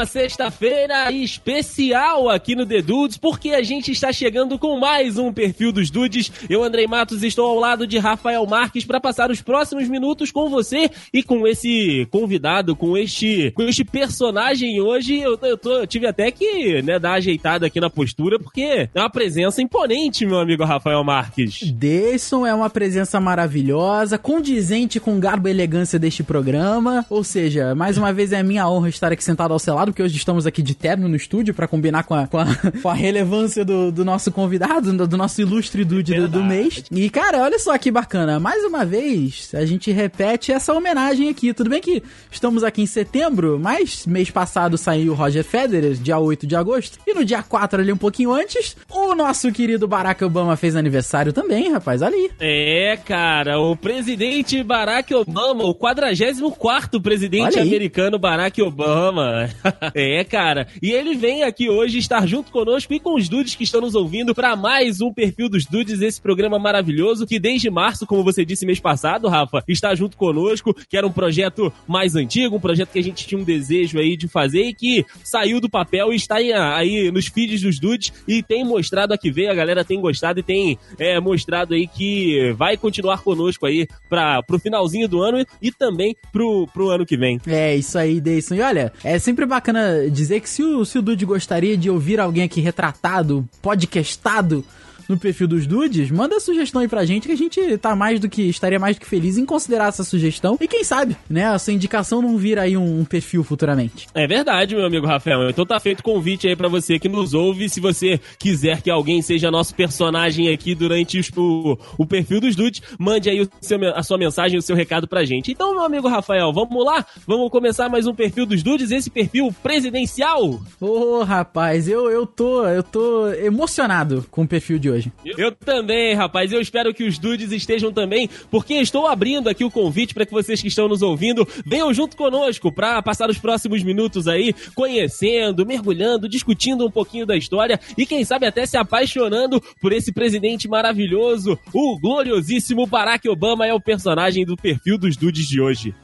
Uma sexta-feira especial aqui no The Dudes, porque a gente está chegando com mais um perfil dos Dudes. Eu, Andrei Matos, estou ao lado de Rafael Marques para passar os próximos minutos com você e com esse convidado, com este, com este personagem hoje. Eu, eu, tô, eu tive até que né, dar ajeitada aqui na postura, porque é uma presença imponente, meu amigo Rafael Marques. Deison é uma presença maravilhosa, condizente com o garbo e elegância deste programa. Ou seja, mais uma vez é minha honra estar aqui sentado ao seu lado, porque hoje estamos aqui de terno no estúdio para combinar com a, com a, com a relevância do, do, nosso convidado, do, do nosso ilustre dude do, do, mês. E, cara, olha só que bacana. Mais uma vez, a gente repete essa homenagem aqui. Tudo bem que estamos aqui em setembro, mas mês passado saiu o Roger Federer, dia 8 de agosto. E no dia 4, ali um pouquinho antes, o nosso querido Barack Obama fez aniversário também, rapaz. Ali. É, cara, o presidente Barack Obama, o 44 presidente americano Barack Obama. é, cara. E ele vem aqui hoje estar junto conosco e com os dudes que estão nos ouvindo para mais um perfil dos dudes, esse programa maravilhoso que desde março, como você disse mês passado, Rafa, está junto conosco, que era um projeto mais antigo, um projeto que a gente tinha um desejo aí de fazer e que saiu do papel e está aí, nos feeds dos dudes e tem mostrado aqui veio, a galera tem gostado e tem é, mostrado aí que vai continuar conosco aí para pro finalzinho do ano e também pro, pro ano que vem. É, isso aí, Deison. E olha, é sempre bacana dizer que se o, se o Dude gostaria de ouvir alguém aqui retratado, podcastado, no perfil dos dudes, manda sugestão aí pra gente que a gente tá mais do que estaria mais do que feliz em considerar essa sugestão e quem sabe, né, essa indicação não vira aí um, um perfil futuramente. É verdade, meu amigo Rafael. Então tá feito o convite aí para você que nos ouve, se você quiser que alguém seja nosso personagem aqui durante os, o, o perfil dos dudes, mande aí seu, a sua mensagem, o seu recado pra gente. Então, meu amigo Rafael, vamos lá? Vamos começar mais um perfil dos dudes, esse perfil presidencial. Ô, oh, rapaz, eu, eu tô eu tô emocionado com o perfil de hoje hoje. Eu também, rapaz. Eu espero que os dudes estejam também, porque estou abrindo aqui o convite para que vocês que estão nos ouvindo venham junto conosco para passar os próximos minutos aí conhecendo, mergulhando, discutindo um pouquinho da história e quem sabe até se apaixonando por esse presidente maravilhoso. O gloriosíssimo Barack Obama é o personagem do perfil dos dudes de hoje.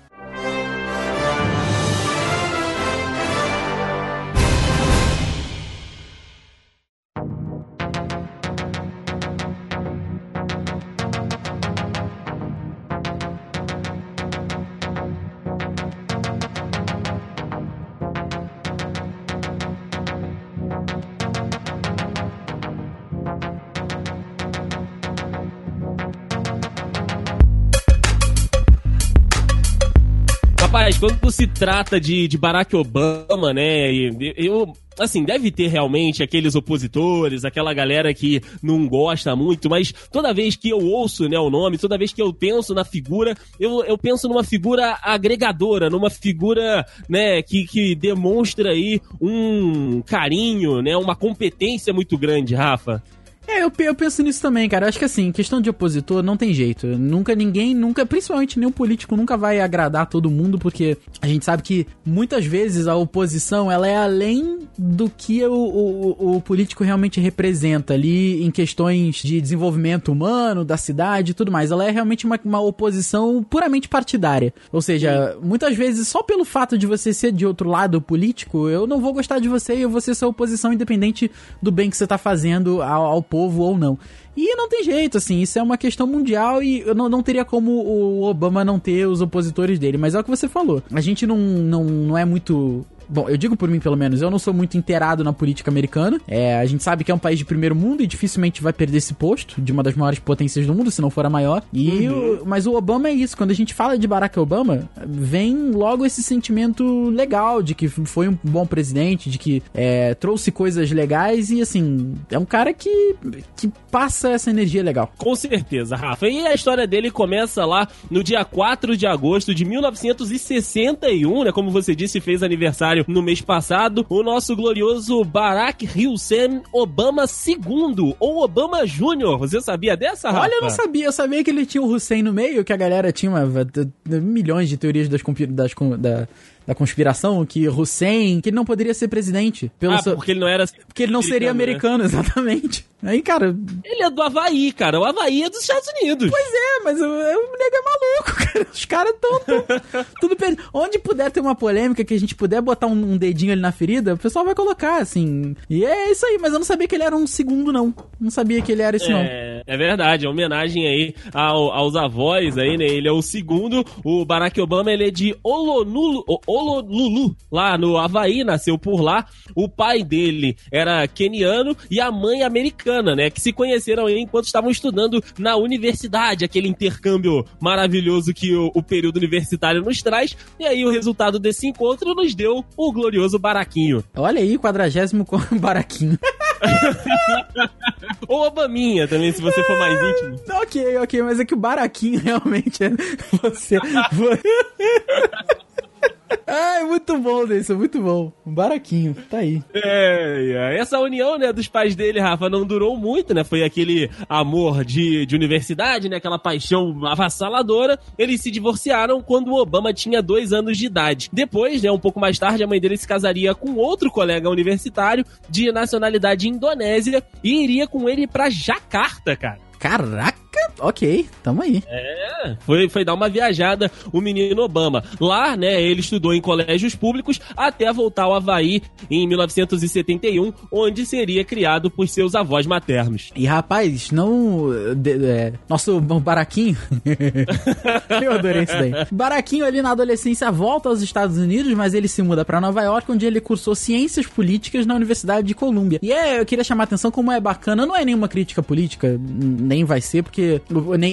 Trata de, de Barack Obama, né, eu, assim, deve ter realmente aqueles opositores, aquela galera que não gosta muito, mas toda vez que eu ouço, né, o nome, toda vez que eu penso na figura, eu, eu penso numa figura agregadora, numa figura, né, que, que demonstra aí um carinho, né, uma competência muito grande, Rafa. É, eu, eu penso nisso também, cara. Acho que assim, questão de opositor não tem jeito. Nunca ninguém, nunca, principalmente nenhum político nunca vai agradar todo mundo, porque a gente sabe que muitas vezes a oposição ela é além do que o, o, o político realmente representa ali em questões de desenvolvimento humano, da cidade e tudo mais. Ela é realmente uma, uma oposição puramente partidária. Ou seja, Sim. muitas vezes só pelo fato de você ser de outro lado político, eu não vou gostar de você e eu vou ser sua oposição independente do bem que você tá fazendo ao, ao povo povo ou não. E não tem jeito, assim, isso é uma questão mundial e não, não teria como o Obama não ter os opositores dele, mas é o que você falou. A gente não, não, não é muito Bom, eu digo por mim, pelo menos, eu não sou muito inteirado na política americana. É, a gente sabe que é um país de primeiro mundo e dificilmente vai perder esse posto de uma das maiores potências do mundo, se não for a maior. E uhum. o, mas o Obama é isso. Quando a gente fala de Barack Obama, vem logo esse sentimento legal de que foi um bom presidente, de que é, trouxe coisas legais e, assim, é um cara que, que passa essa energia legal. Com certeza, Rafa. E a história dele começa lá no dia 4 de agosto de 1961, né? Como você disse, fez aniversário aniversário no mês passado, o nosso glorioso Barack Hussein Obama II, ou Obama Júnior. Você sabia dessa, Rafa? Olha, eu não sabia. Eu sabia que ele tinha o Hussein no meio, que a galera tinha uma, milhões de teorias das, das, da, da conspiração que Hussein, que ele não poderia ser presidente. Pelo ah, porque ele não era. Porque ele não seria americano, né? exatamente. Aí, cara. Ele é do Havaí, cara. O Havaí é dos Estados Unidos. Pois é, mas o, o nego é maluco, cara. Os caras tão, tão tudo perdido. Onde puder ter uma polêmica que a gente puder botar um, um, dedinho ali na ferida, o pessoal vai colocar, assim. E é isso aí, mas eu não sabia que ele era um segundo, não. Não sabia que ele era isso, é, não. É verdade, é homenagem aí ao, aos avós aí, né? Ele é o segundo. O Barack Obama, ele é de Olonulu, Ololulu, lá no Havaí, nasceu por lá. O pai dele era keniano e a mãe americana, né? Que se conheceram aí enquanto estavam estudando na universidade, aquele intercâmbio maravilhoso que o, o período universitário nos traz. E aí o resultado desse encontro nos deu o glorioso Baraquinho. Olha aí, quadragésimo Baraquinho. Ou Obaminha também, se você for mais íntimo. ok, ok, mas é que o Baraquinho realmente é você. Ai, muito bom, Deison, muito bom. Um baraquinho, tá aí. É, é, essa união, né, dos pais dele, Rafa, não durou muito, né? Foi aquele amor de, de universidade, né? Aquela paixão avassaladora. Eles se divorciaram quando o Obama tinha dois anos de idade. Depois, né, um pouco mais tarde, a mãe dele se casaria com outro colega universitário de nacionalidade indonésia e iria com ele para Jacarta, cara. Caraca! Ok, tamo aí. É, foi, foi dar uma viajada o menino Obama. Lá, né, ele estudou em colégios públicos até voltar ao Havaí em 1971, onde seria criado por seus avós maternos. E rapaz, não. De, é, nosso baraquinho. Eu adorei isso daí. Baraquinho ali na adolescência volta aos Estados Unidos, mas ele se muda para Nova York, onde ele cursou ciências políticas na Universidade de Colômbia. E é, eu queria chamar a atenção como é bacana, não é nenhuma crítica política, nem vai ser, porque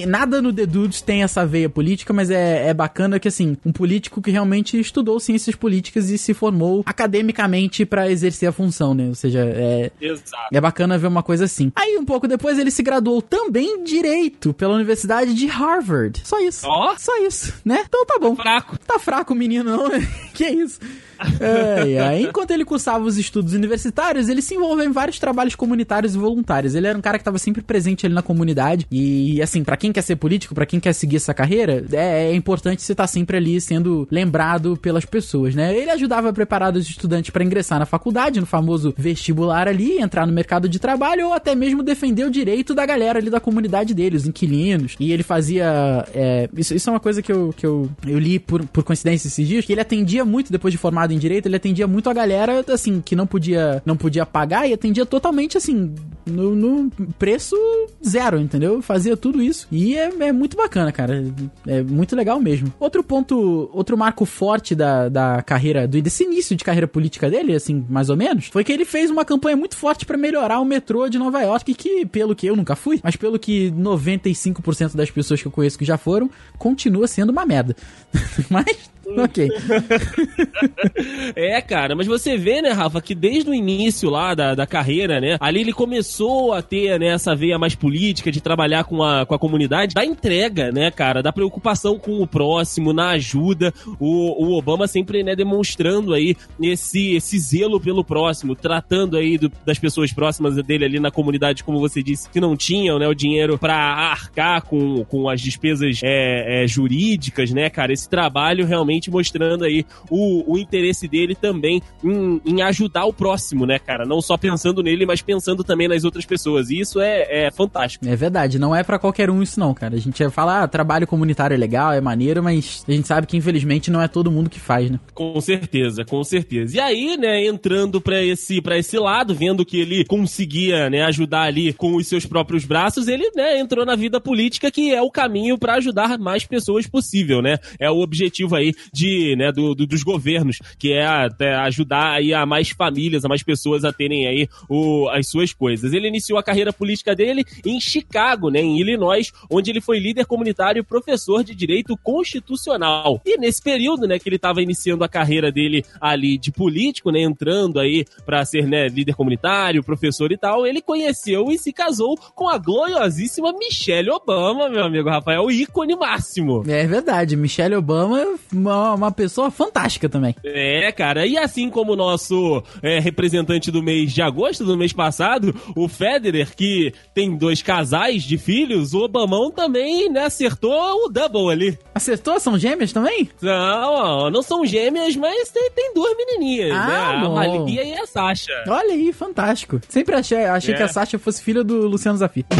nada no The Dudes tem essa veia política, mas é, é bacana que, assim, um político que realmente estudou ciências políticas e se formou academicamente para exercer a função, né? Ou seja, é, Exato. é bacana ver uma coisa assim. Aí, um pouco depois, ele se graduou também em Direito pela Universidade de Harvard. Só isso. Ó. Oh. Só isso, né? Então tá bom. Fraco. Tá fraco menino, não, né? que isso? É, é. Enquanto ele cursava os estudos universitários, ele se envolveu em vários trabalhos comunitários e voluntários. Ele era um cara que estava sempre presente ali na comunidade. E, assim, para quem quer ser político, para quem quer seguir essa carreira, é, é importante você estar tá sempre ali sendo lembrado pelas pessoas, né? Ele ajudava a preparar os estudantes para ingressar na faculdade, no famoso vestibular ali, entrar no mercado de trabalho ou até mesmo defender o direito da galera ali da comunidade dele, os inquilinos. E ele fazia. É, isso, isso é uma coisa que eu, que eu, eu li por, por coincidência esses dias, que ele atendia muito depois de formado em direito, ele atendia muito a galera, assim, que não podia, não podia pagar e atendia totalmente, assim, no, no preço zero, entendeu? Fazia tudo isso. E é, é, muito bacana, cara. É muito legal mesmo. Outro ponto, outro marco forte da, da carreira, do, desse início de carreira política dele, assim, mais ou menos, foi que ele fez uma campanha muito forte para melhorar o metrô de Nova York, que, pelo que eu nunca fui, mas pelo que 95% das pessoas que eu conheço que já foram, continua sendo uma merda. mas ok. é, cara, mas você vê, né, Rafa, que desde o início lá da, da carreira, né, ali ele começou a ter, né, essa veia mais política de trabalhar com a, com a comunidade, da entrega, né, cara, da preocupação com o próximo, na ajuda. O, o Obama sempre, né, demonstrando aí esse, esse zelo pelo próximo, tratando aí do, das pessoas próximas dele ali na comunidade, como você disse, que não tinham, né, o dinheiro para arcar com, com as despesas é, é, jurídicas, né, cara, esse trabalho realmente realmente mostrando aí o, o interesse dele também em, em, ajudar o próximo, né, cara? Não só pensando nele, mas pensando também nas outras pessoas. E isso é, é fantástico. É verdade, não é para qualquer um isso não, cara. A gente fala, ah, trabalho comunitário é legal, é maneiro, mas a gente sabe que infelizmente não é todo mundo que faz, né? Com certeza, com certeza. E aí, né, entrando para esse para esse lado, vendo que ele conseguia, né, ajudar ali com os seus próprios braços, ele, né, entrou na vida política que é o caminho para ajudar mais pessoas possível, né? É o objetivo aí de, né, do, do, dos governos, que é até ajudar aí a mais famílias, a mais pessoas a terem aí o, as suas coisas. Ele iniciou a carreira política dele em Chicago, né, em Illinois, onde ele foi líder comunitário e professor de direito constitucional. E nesse período, né, que ele estava iniciando a carreira dele ali de político, né, entrando aí para ser, né, líder comunitário, professor e tal, ele conheceu e se casou com a gloriosíssima Michelle Obama, meu amigo Rafael, ícone máximo. É verdade, Michelle Obama, uma, uma pessoa fantástica também. É, cara. E assim como o nosso é, representante do mês de agosto, do mês passado, o, o Federer, que tem dois casais de filhos, o Obamão também, né, acertou o double ali. Acertou? São gêmeas também? Não, não são gêmeas, mas tem, tem duas menininhas, ah, né? Bom. A Malia e a Sasha. Olha aí, fantástico. Sempre achei, achei é. que a Sasha fosse filha do Luciano Zafir.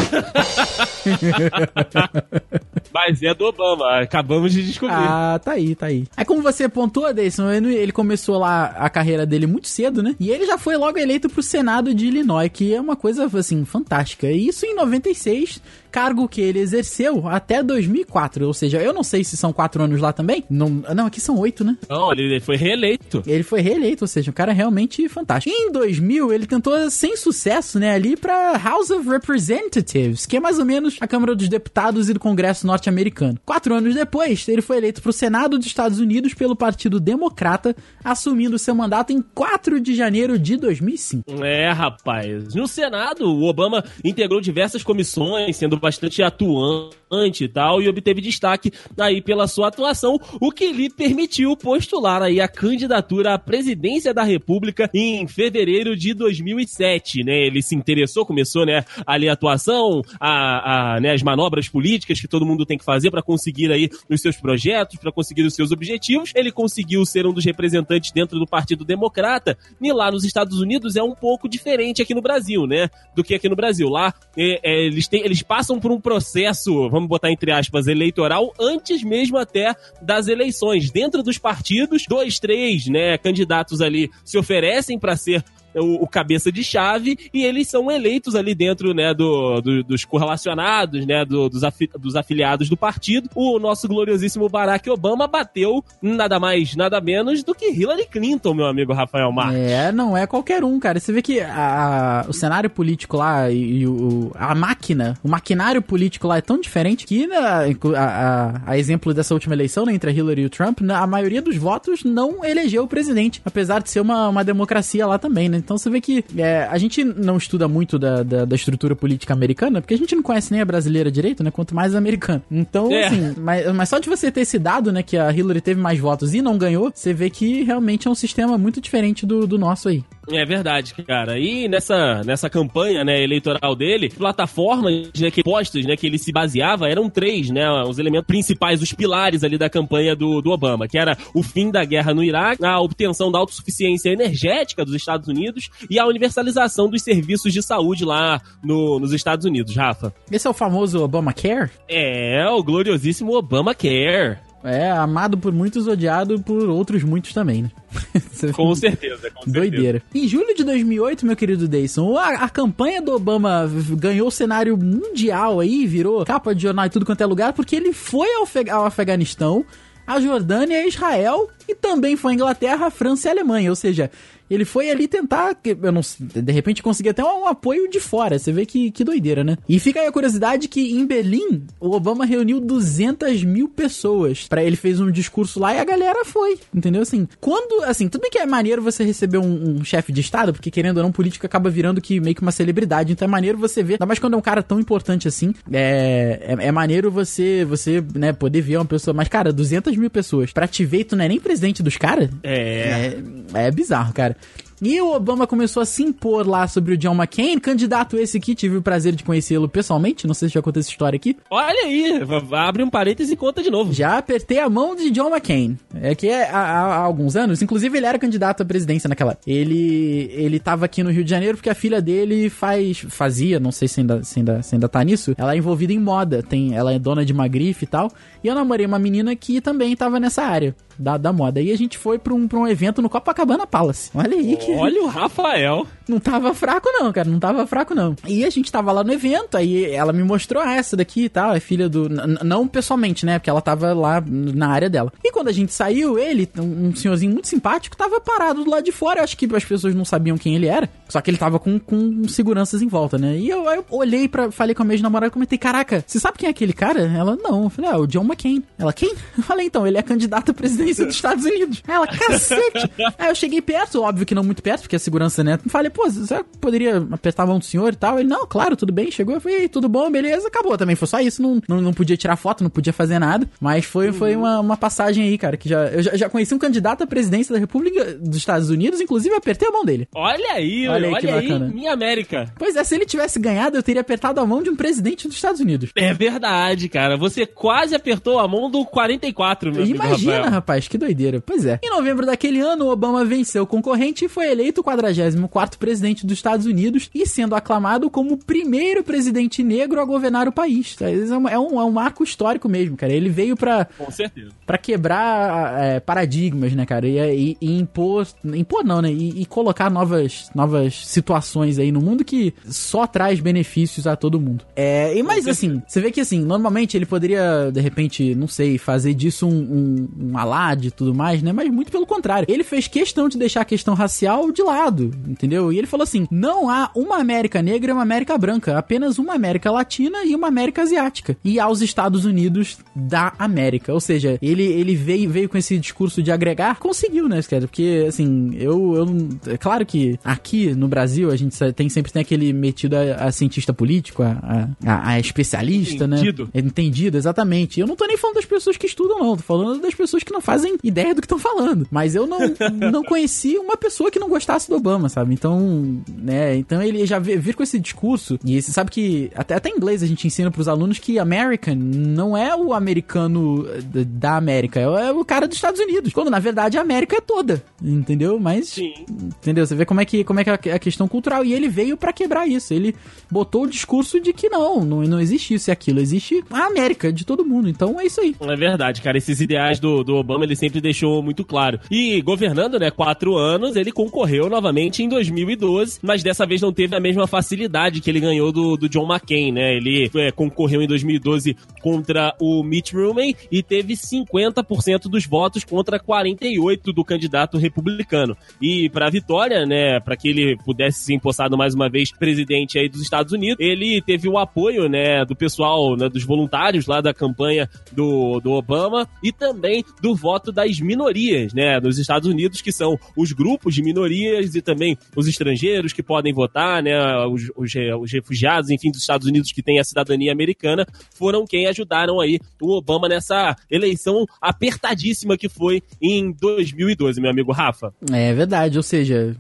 mas é do Obama, acabamos de descobrir. Ah, tá aí, tá aí. Aí como você pontuou, Deison, ele começou lá a carreira dele muito cedo, né? E ele já foi logo eleito pro Senado de Illinois, que é uma coisa, assim, fantástica. E isso em 96, cargo que ele exerceu até 2004. Ou seja, eu não sei se são quatro anos lá também. Não, não aqui são oito, né? Não, ele foi reeleito. Ele foi reeleito, ou seja, um cara realmente fantástico. Em 2000, ele tentou sem sucesso, né, ali pra House of Representatives, que é mais ou menos a Câmara dos Deputados e do Congresso norte-americano. Quatro anos depois, ele foi eleito pro Senado dos Estados Unidos pelo Partido Democrata, assumindo seu mandato em 4 de janeiro de 2005. É, rapaz. No Senado, o Obama integrou diversas comissões, sendo bastante atuante e tal, e obteve destaque aí pela sua atuação, o que lhe permitiu postular aí a candidatura à presidência da República em fevereiro de 2007, né? Ele se interessou, começou, né, ali a atuação, a, a né, as manobras políticas que todo mundo tem que fazer para conseguir aí os seus projetos, para conseguir os seus objetivos. Ele conseguiu ser um dos representantes dentro do Partido Democrata, e lá nos Estados Unidos é um pouco diferente aqui no Brasil, né, do que aqui no Brasil. Lá é, é, eles, têm, eles passam por um processo, vamos botar entre aspas, eleitoral antes mesmo até das eleições. Dentro dos partidos, dois, três, né, candidatos ali se oferecem para ser o, o, cabeça de chave e eles são eleitos ali dentro, né, do, do dos correlacionados, né, do, dos, afi, dos afiliados do partido. O nosso gloriosíssimo Barack Obama bateu nada mais, nada menos do que Hillary Clinton, meu amigo Rafael Marques. É, não é qualquer um, cara. Você vê que a, o cenário político lá e, e o, a máquina, o maquinário político lá é tão diferente que né, a, a, a, exemplo dessa última eleição, né, entre a Hillary e o Trump, né, a maioria dos votos não elegeu o presidente, apesar de ser uma, uma democracia lá também, né? Então você vê que é, a gente não estuda muito da, da, da, estrutura política americana, porque a gente não conhece nem a brasileira direito, né? Quanto mais a americana. Então, é. assim, mas, mas só de você ter esse dado, né, que a Hillary teve mais votos e não ganhou, você vê que realmente é um sistema muito diferente do, do nosso aí. É verdade, cara. E nessa, nessa campanha, né, eleitoral dele, plataformas, né, que postos, né, que ele se baseava eram três, né, os elementos principais, os pilares ali da campanha do, do Obama, que era o fim da guerra no Iraque, a obtenção da autossuficiência energética dos Estados Unidos e a universalização dos serviços de saúde lá no, nos Estados Unidos, Rafa. Esse é o famoso Obamacare? É, o gloriosíssimo Obamacare. É, amado por muitos, odiado por outros muitos também, né? com certeza, com Doideira. Em julho de 2008, meu querido Dayson, a, a, campanha do Obama ganhou o cenário mundial aí, virou capa de jornal e tudo quanto é lugar, porque ele foi ao, ao Afeganistão, a Jordânia, Israel e também foi a Inglaterra, a França e a Alemanha. Ou seja, ele foi ali tentar, eu não de repente conseguir até um, apoio de fora. Você vê que, que doideira, né? E fica aí a curiosidade que em Berlim, o Obama reuniu 200 mil pessoas. para ele fez um discurso lá e a galera foi, entendeu? Assim, quando, assim, tudo bem que é maneiro você receber um, um chefe de estado, porque querendo ou não, político acaba virando que meio que uma celebridade. Então é maneiro você ver, ainda mais quando é um cara tão importante assim, é, é, é maneiro você, você, né, poder ver uma pessoa, mas cara, 200 mil pessoas pra te ver tu não é nem presidente dos caras? É. é. É bizarro, cara. E o Obama começou a se impor lá sobre o John McCain, candidato esse aqui, tive o prazer de conhecê-lo pessoalmente, não sei se já contei essa história aqui. Olha aí, abre um parênteses e conta de novo. Já apertei a mão de John McCain. É que é, há, há, alguns anos, inclusive ele era candidato à presidência naquela. Ele ele tava aqui no Rio de Janeiro porque a filha dele faz fazia, não sei se ainda, se ainda, se ainda tá nisso, ela é envolvida em moda, tem, ela é dona de uma grife e tal. E eu namorei uma menina que também tava nessa área da, da moda. E a gente foi pra um, pra um evento no Copacabana Palace. Olha aí que. Olha o Rafael. Não tava fraco, não, cara. Não tava fraco, não. E a gente tava lá no evento, aí ela me mostrou ah, essa daqui e tal. É filha do. não pessoalmente, né? Porque ela tava lá na área dela. E quando a gente saiu, ele, um senhorzinho muito simpático, tava parado do lado de fora. Eu acho que as pessoas não sabiam quem ele era. Só que ele tava com, com seguranças em volta, né? E eu, eu olhei para falei com a minha namorada e comentei: Caraca, você sabe quem é aquele cara? Ela, não. Eu falei, ah, o John McCain. Ela, quem? Eu falei, então, ele é candidato à presidência dos Estados Unidos. Ela, cacete! Aí eu cheguei perto, óbvio que não muito perto, porque a segurança, né? Falei, pô, você poderia apertar a mão do senhor e tal? Ele, não, claro, tudo bem. Chegou, eu falei, tudo bom, beleza, acabou também. Foi só isso, não, não, não podia tirar foto, não podia fazer nada. Mas foi, foi uma, uma passagem aí, cara, que já, eu já, já conheci um candidato à presidência da República dos Estados Unidos, inclusive apertei a mão dele. Olha aí, olha, aí, que aí, bacana. minha América. Pois é, se ele tivesse ganhado, eu teria apertado a mão de um presidente dos Estados Unidos. É verdade, cara. Você quase apertou a mão do 44, meu Imagina, amigo rapaz, que doideira. Pois é. Em novembro daquele ano, Obama venceu o concorrente e foi eleito o 44º presidente dos Estados Unidos e sendo aclamado como o primeiro presidente negro a governar o país. É um, é um, é um marco histórico mesmo, cara. Ele veio pra... Com certeza. Pra quebrar é, paradigmas, né, cara? E, e, e, impor... Impor não, né? E, e colocar novas, novas situações aí no mundo que só traz benefícios a todo mundo. É, e mas assim, você vê que assim, normalmente ele poderia, de repente, não sei, fazer disso um, um, um alarde e tudo mais, né? Mas muito pelo contrário. Ele fez questão de deixar a questão racial de lado, entendeu? E ele falou assim: não há uma América negra e uma América branca, apenas uma América latina e uma América asiática. E aos Estados Unidos da América. Ou seja, ele, ele veio, veio com esse discurso de agregar, conseguiu, né, cara? Porque, assim, eu, eu. É claro que aqui no Brasil a gente tem sempre tem aquele metido a, a cientista político, a, a, a especialista, né? Entendido. né? Entendido, exatamente. Eu não tô nem falando das pessoas que estudam, não. Tô falando das pessoas que não fazem ideia do que estão falando. Mas eu não, não conheci uma pessoa que não gostasse do Obama, sabe? Então, né? Então ele já vir com esse discurso. E você sabe que até, até em inglês a gente ensina pros alunos que American não é o americano da América, é o cara dos Estados Unidos. Quando na verdade a América é toda, entendeu? Mas, Sim. entendeu? Você vê como é que, como é, que é a questão cultural. E ele veio para quebrar isso. Ele botou o discurso de que não, não, não existe isso e aquilo. Existe a América de todo mundo. Então é isso aí. É verdade, cara. Esses ideais do, do Obama ele sempre deixou muito claro. E governando, né, quatro anos, ele concorreu novamente em 2012, mas dessa vez não teve a mesma facilidade que ele ganhou do, do John McCain, né? Ele é, concorreu em 2012 contra o Mitt Romney e teve 50% dos votos contra 48 do candidato republicano. E para vitória, né, para que ele pudesse ser empossado mais uma vez presidente aí dos Estados Unidos, ele teve o apoio, né, do pessoal, né, dos voluntários lá da campanha do, do Obama e também do voto das minorias, né, nos Estados Unidos, que são os grupos de minorias e também os estrangeiros que podem votar, né, os, os, os refugiados, enfim, dos Estados Unidos que têm a cidadania americana, foram quem ajudaram aí o Obama nessa eleição apertadíssima que foi em 2012, meu amigo Rafa. É verdade, ou seja,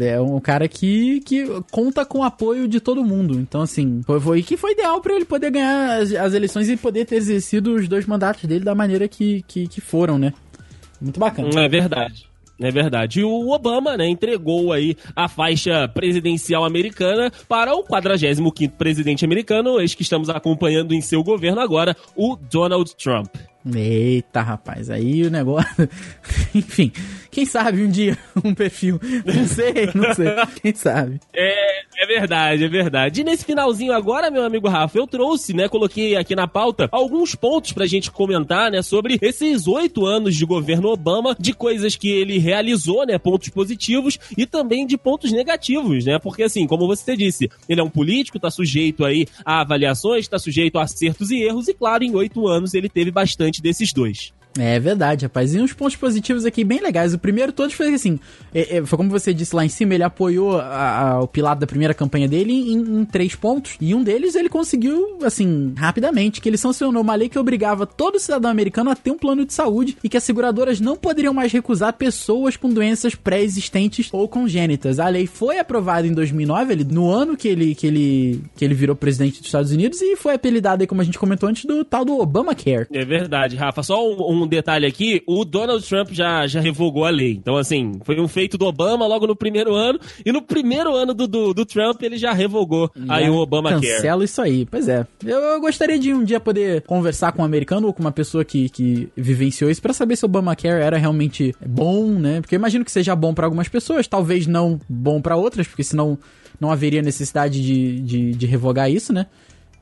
é um cara que, que conta com o apoio de todo mundo. Então, assim, foi, foi que foi ideal para ele poder ganhar as, as, eleições e poder ter exercido os dois mandatos dele da maneira que, que, que foram, né? Muito bacana. É verdade. É verdade. E o Obama, né, entregou aí a faixa presidencial americana para o 45º presidente americano, eis que estamos acompanhando em seu governo agora, o Donald Trump. Eita, rapaz, aí o negócio. Enfim, quem sabe um dia um perfil. Não sei, não sei. Quem sabe? É, é verdade, é verdade. E nesse finalzinho agora, meu amigo Rafa, eu trouxe, né, coloquei aqui na pauta alguns pontos pra gente comentar, né, sobre esses oito anos de governo Obama, de coisas que ele realizou, né, pontos positivos e também de pontos negativos, né, porque assim, como você disse, ele é um político, tá sujeito aí a avaliações, tá sujeito a acertos e erros e, claro, em oito anos ele teve bastante desses dois. É verdade, rapaz. E uns pontos positivos aqui bem legais. O primeiro todos foi assim, é, é, foi como você disse lá em cima, ele apoiou a, a, o pilar da primeira campanha dele em, em, três pontos. E um deles ele conseguiu, assim, rapidamente, que ele sancionou uma lei que obrigava todo cidadão americano a ter um plano de saúde e que as seguradoras não poderiam mais recusar pessoas com doenças pré-existentes ou congênitas. A lei foi aprovada em 2009, ele, no ano que ele, que, ele, que ele virou presidente dos Estados Unidos e foi apelidada, como a gente comentou antes, do tal do Obamacare. É verdade, Rafa. Só um, um detalhe aqui, o Donald Trump já, já revogou a lei. Então, assim, foi um feito do Obama logo no primeiro ano, e no primeiro ano do, do, do Trump ele já revogou já aí o Obama Cancela isso aí, pois é. Eu, eu, gostaria de um dia poder conversar com um americano ou com uma pessoa que, que vivenciou isso para saber se o Obamacare era realmente bom, né? Porque eu imagino que seja bom para algumas pessoas, talvez não bom para outras, porque senão não haveria necessidade de, de, de revogar isso, né?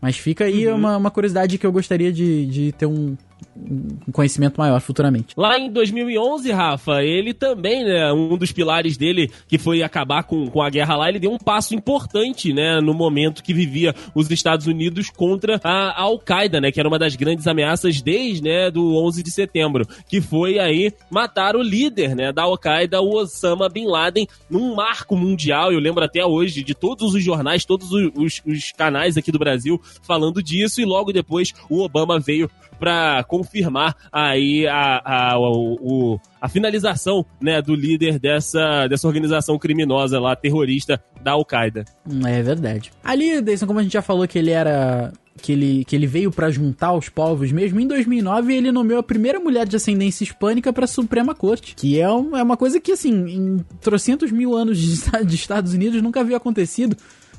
Mas fica aí uhum. uma, uma curiosidade que eu gostaria de, de ter um, um conhecimento maior futuramente. Lá em 2011, Rafa, ele também, né, um dos pilares dele, que foi acabar com, com a guerra lá, ele deu um passo importante, né, no momento que vivia os Estados Unidos contra a Al-Qaeda, né, que era uma das grandes ameaças desde, né, do 11 de setembro, que foi aí matar o líder, né, da Al-Qaeda, o Osama Bin Laden, num marco mundial, eu lembro até hoje de todos os jornais, todos os, os, os canais aqui do Brasil falando disso, e logo depois o Obama veio para confirmar aí a, a, o, a finalização né, do líder dessa, dessa organização criminosa lá, terrorista da Al-Qaeda. É verdade. Ali, Deison, como a gente já falou que ele era que ele, que ele veio para juntar os povos mesmo, em 2009 ele nomeou a primeira mulher de ascendência hispânica para a Suprema Corte, que é, um, é uma coisa que, assim, em trocentos mil anos de, de Estados Unidos nunca havia acontecido.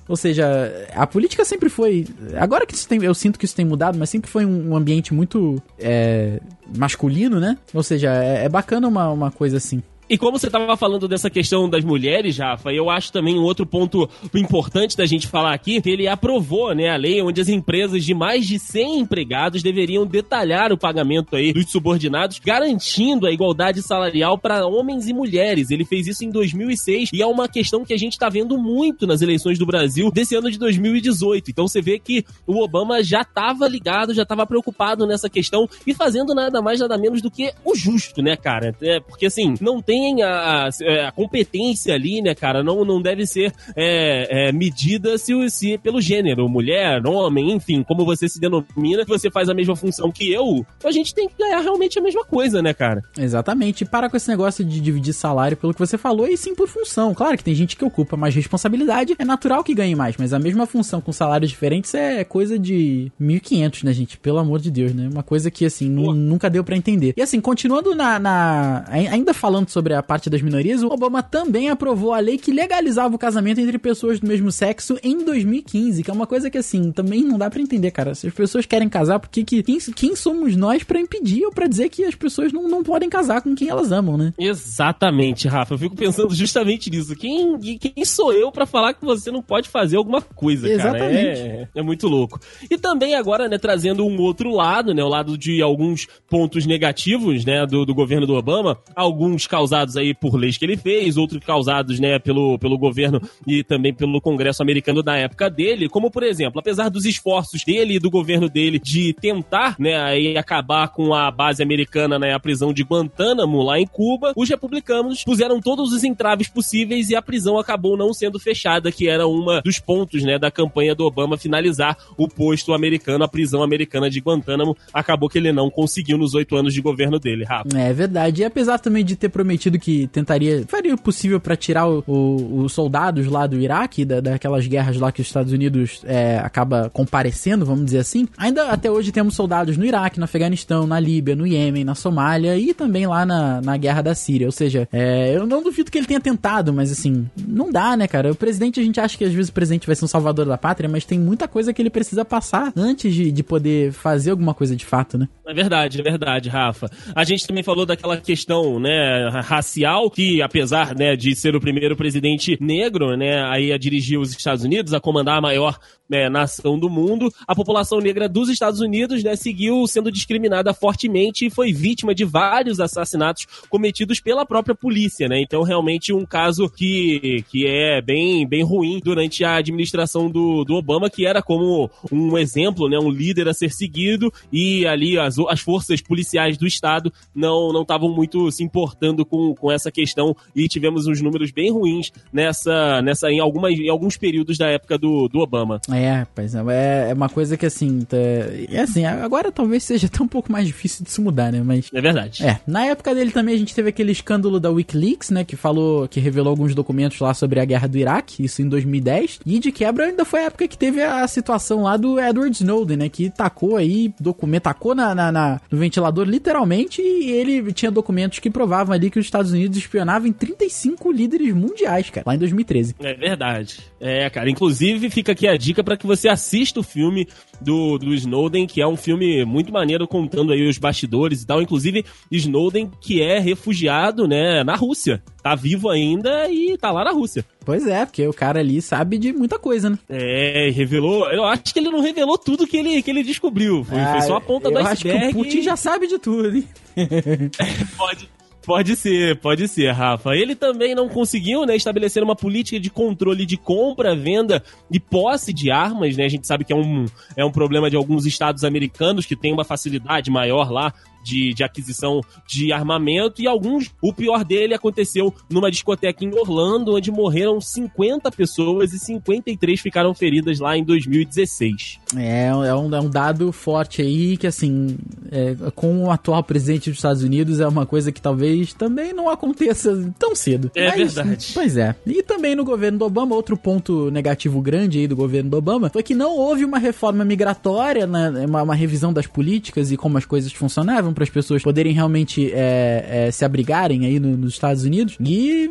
Ou seja, a política sempre foi. Agora que isso tem, eu sinto que isso tem mudado, mas sempre foi um, ambiente muito é, masculino, né? Ou seja, é, é bacana uma, uma coisa assim. E como você estava falando dessa questão das mulheres, Rafa, eu acho também um outro ponto importante da gente falar aqui, que ele aprovou, né, a lei onde as empresas de mais de 100 empregados deveriam detalhar o pagamento aí dos subordinados, garantindo a igualdade salarial para homens e mulheres. Ele fez isso em 2006 e é uma questão que a gente está vendo muito nas eleições do Brasil desse ano de 2018. Então você vê que o Obama já estava ligado, já estava preocupado nessa questão e fazendo nada mais nada menos do que o justo, né, cara? É, porque assim, não tem tem a, a, competência ali, né, cara, não, não deve ser é, é, medida se, se pelo gênero, mulher, homem, enfim, como você se denomina, se você faz a mesma função que eu, a gente tem que ganhar realmente a mesma coisa, né, cara? Exatamente. E para com esse negócio de dividir salário pelo que você falou e sim por função. Claro que tem gente que ocupa mais responsabilidade, é natural que ganhe mais, mas a mesma função com salários diferentes é coisa de 1.500, né, gente? Pelo amor de Deus, né? Uma coisa que, assim, nunca deu para entender. E assim, continuando na, na, Ainda falando sobre sobre a parte das minorias, o Obama também aprovou a lei que legalizava o casamento entre pessoas do mesmo sexo em 2015, que é uma coisa que, assim, também não dá para entender, cara. Se as pessoas querem casar, por que, que quem, quem somos nós para impedir ou para dizer que as pessoas não, não podem casar com quem elas amam, né? Exatamente, Rafa. Eu fico pensando justamente nisso. Quem, quem sou eu para falar que você não pode fazer alguma coisa, Exatamente. cara? É, é muito louco. E também agora, né, trazendo um outro lado, né, o lado de alguns pontos negativos, né, do, do governo do Obama, alguns causados causados aí por leis que ele fez, outros causados, né, pelo, pelo governo e também pelo Congresso americano da época dele, como por exemplo, apesar dos esforços dele e do governo dele de tentar, né, aí acabar com a base americana, né, a prisão de Guantánamo lá em Cuba, os republicanos puseram todos os entraves possíveis e a prisão acabou não sendo fechada, que era uma dos pontos, né, da campanha do Obama finalizar o posto americano, a prisão americana de Guantánamo, acabou que ele não conseguiu nos oito anos de governo dele, Rafa. É verdade, e apesar também de ter prometido prometido que tentaria, faria o possível para tirar os soldados lá do Iraque, da, daquelas guerras lá que os Estados Unidos é, acaba comparecendo, vamos dizer assim. Ainda até hoje temos soldados no Iraque, no Afeganistão, na Líbia, no Iêmen, na Somália e também lá na, na guerra da Síria. Ou seja, é, eu não duvido que ele tenha tentado, mas assim, não dá, né, cara? O presidente, a gente acha que às vezes o presidente vai ser um salvador da pátria, mas tem muita coisa que ele precisa passar antes de, de poder fazer alguma coisa de fato, né? É verdade, é verdade, Rafa. A gente também falou daquela questão, né, racial, que apesar, né, de ser o primeiro presidente negro, né, aí a dirigir os Estados Unidos, a comandar a maior né, nação do mundo, a população negra dos Estados Unidos, né, seguiu sendo discriminada fortemente e foi vítima de vários assassinatos cometidos pela própria polícia, né? Então, realmente um caso que, que é bem, bem ruim durante a administração do, do Obama, que era como um exemplo, né, um líder a ser seguido e ali as, as forças policiais do estado não estavam muito se importando com, com essa questão e tivemos uns números bem ruins nessa, nessa em, algumas, em alguns períodos da época do, do Obama. Rapaz, é, é uma coisa que assim, tá, é assim, agora talvez seja até um pouco mais difícil de se mudar, né, mas... É verdade. É, na época dele também a gente teve aquele escândalo da Wikileaks, né, que falou, que revelou alguns documentos lá sobre a guerra do Iraque, isso em 2010, e de quebra ainda foi a época que teve a situação lá do Edward Snowden, né, que tacou aí, documento, tacou na, na, na, no ventilador literalmente e ele tinha documentos que provavam ali que os Estados Unidos espionavam em 35 líderes mundiais, cara, lá em 2013. É verdade. É, cara, inclusive fica aqui a dica para que você assista o filme do, do Snowden, que é um filme muito maneiro contando aí os bastidores e tal. Inclusive, Snowden, que é refugiado, né, na Rússia. Tá vivo ainda e tá lá na Rússia. Pois é, porque o cara ali sabe de muita coisa, né? É, revelou. Eu acho que ele não revelou tudo que ele, que ele descobriu. Foi, ah, foi só a ponta do iceberg. Acho que o Putin já sabe de tudo, hein? pode, Pode ser, pode ser, Rafa. Ele também não conseguiu, né, estabelecer uma política de controle de compra, venda e posse de armas, né? A gente sabe que é um, é um problema de alguns estados americanos que tem uma facilidade maior lá de, de aquisição de armamento e alguns, o pior dele aconteceu numa discoteca em Orlando, onde morreram 50 pessoas e 53 ficaram feridas lá em 2016. É, é um, é um dado forte aí que, assim, é, com o atual presidente dos Estados Unidos é uma coisa que talvez também não aconteça tão cedo. É Mas, verdade. Pois é. E também no governo do Obama, outro ponto negativo grande aí do governo do Obama foi que não houve uma reforma migratória, né, uma, uma revisão das políticas e como as coisas funcionavam para as pessoas poderem realmente é, é, se abrigarem aí no, nos Estados Unidos. E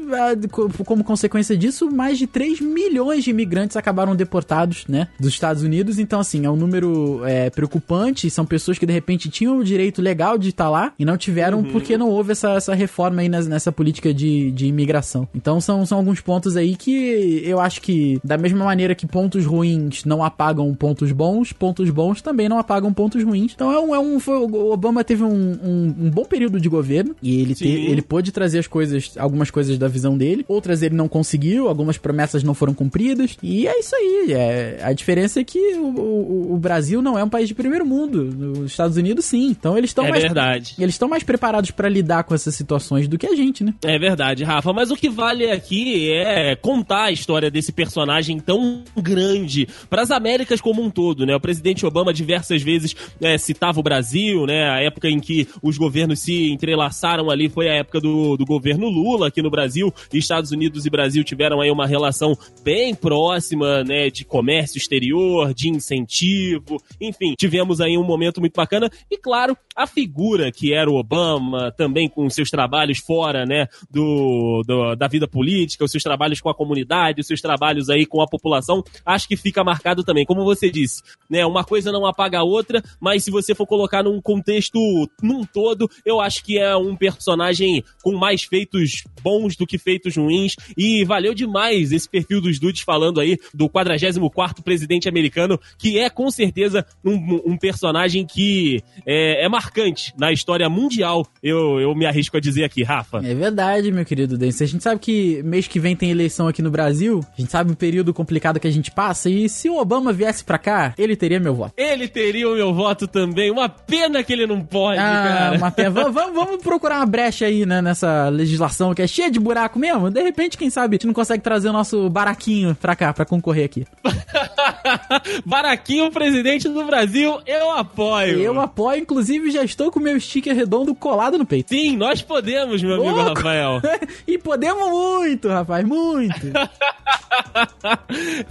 como consequência disso, mais de 3 milhões de imigrantes acabaram deportados, né, dos Estados Unidos. Então, assim, é um número é, preocupante. São pessoas que de repente tinham o direito legal de estar lá e não tiveram uhum. porque não houve essa, essa reforma aí nessa, nessa política de, de imigração. Então, são, são alguns pontos aí que eu acho que, da mesma maneira que pontos ruins não apagam pontos bons, pontos bons também não apagam pontos ruins. Então, é um. É um foi, o Obama teve um, um, um, bom período de governo e ele, te, ele pôde trazer as coisas, algumas coisas da visão dele, outras ele não conseguiu, algumas promessas não foram cumpridas. E é isso aí. É, a diferença é que o, o, o Brasil não é um país de primeiro mundo. Os Estados Unidos, sim. Então, eles estão é mais. verdade. Eles estão mais preparados para lidar com essas situações do que a gente, né? É verdade, Rafa. Mas o que vale aqui é contar a história desse personagem tão grande para as Américas como um todo, né? O presidente Obama diversas vezes é, citava o Brasil, né? A época em que os governos se entrelaçaram ali foi a época do, do governo Lula aqui no Brasil. Estados Unidos e Brasil tiveram aí uma relação bem próxima, né? De comércio exterior, de incentivo, enfim, tivemos aí um momento muito bacana. E claro, a figura que era o Obama, também com seus trabalhos fora, né? Do, do da vida política, os seus trabalhos com a comunidade, os seus trabalhos aí com a população, acho que fica marcado também. Como você disse, né? Uma coisa não apaga a outra, mas se você for colocar num contexto num todo, eu acho que é um personagem com mais feitos bons do que feitos ruins e valeu demais esse perfil dos dudes falando aí do 44º presidente americano, que é com certeza um, um personagem que é, é, marcante na história mundial, eu, eu me arrisco a dizer aqui, Rafa. É verdade, meu querido Dense. A gente sabe que mês que vem tem eleição aqui no Brasil, a gente sabe o período complicado que a gente passa, e se o Obama viesse pra cá, ele teria meu voto. Ele teria o meu voto também. Uma pena que ele não pode, ah, cara. Vamos, vamos procurar uma brecha aí, né, nessa legislação que é cheia de buraco mesmo. De repente, quem sabe, a gente não consegue trazer o nosso baraquinho pra cá, pra concorrer aqui. baraquinho, presidente do Brasil, eu apoio. Eu apoio, inclusive já estou com o meu sticker redondo colado no peito. Sim, nós podemos, meu amigo Rafael. e podemos muito, rapaz, muito.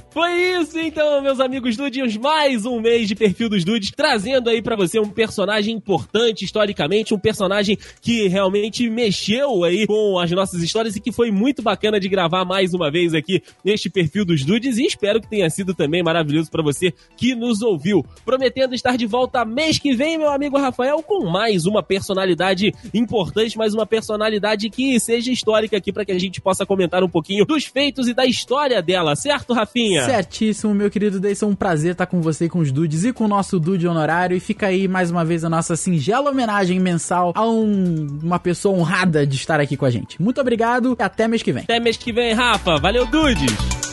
Foi isso, então, meus amigos Dudinhos. Mais um mês de perfil dos Dudes, trazendo aí para você um personagem importante historicamente, um personagem que realmente mexeu aí com as nossas histórias e que foi muito bacana de gravar mais uma vez aqui neste perfil dos Dudes. E espero que tenha sido também maravilhoso para você que nos ouviu. Prometendo estar de volta mês que vem, meu amigo Rafael, com mais uma personalidade importante, mais uma personalidade que seja histórica aqui para que a gente possa comentar um pouquinho dos feitos e da história dela, certo, Rafinha? Certíssimo, meu querido Deison. Um prazer estar com você, com os dudes e com o nosso dude honorário. E fica aí mais uma vez a nossa singela homenagem mensal a um, uma pessoa honrada de estar aqui com a gente. Muito obrigado e até mês que vem. Até mês que vem, Rafa. Valeu, dudes!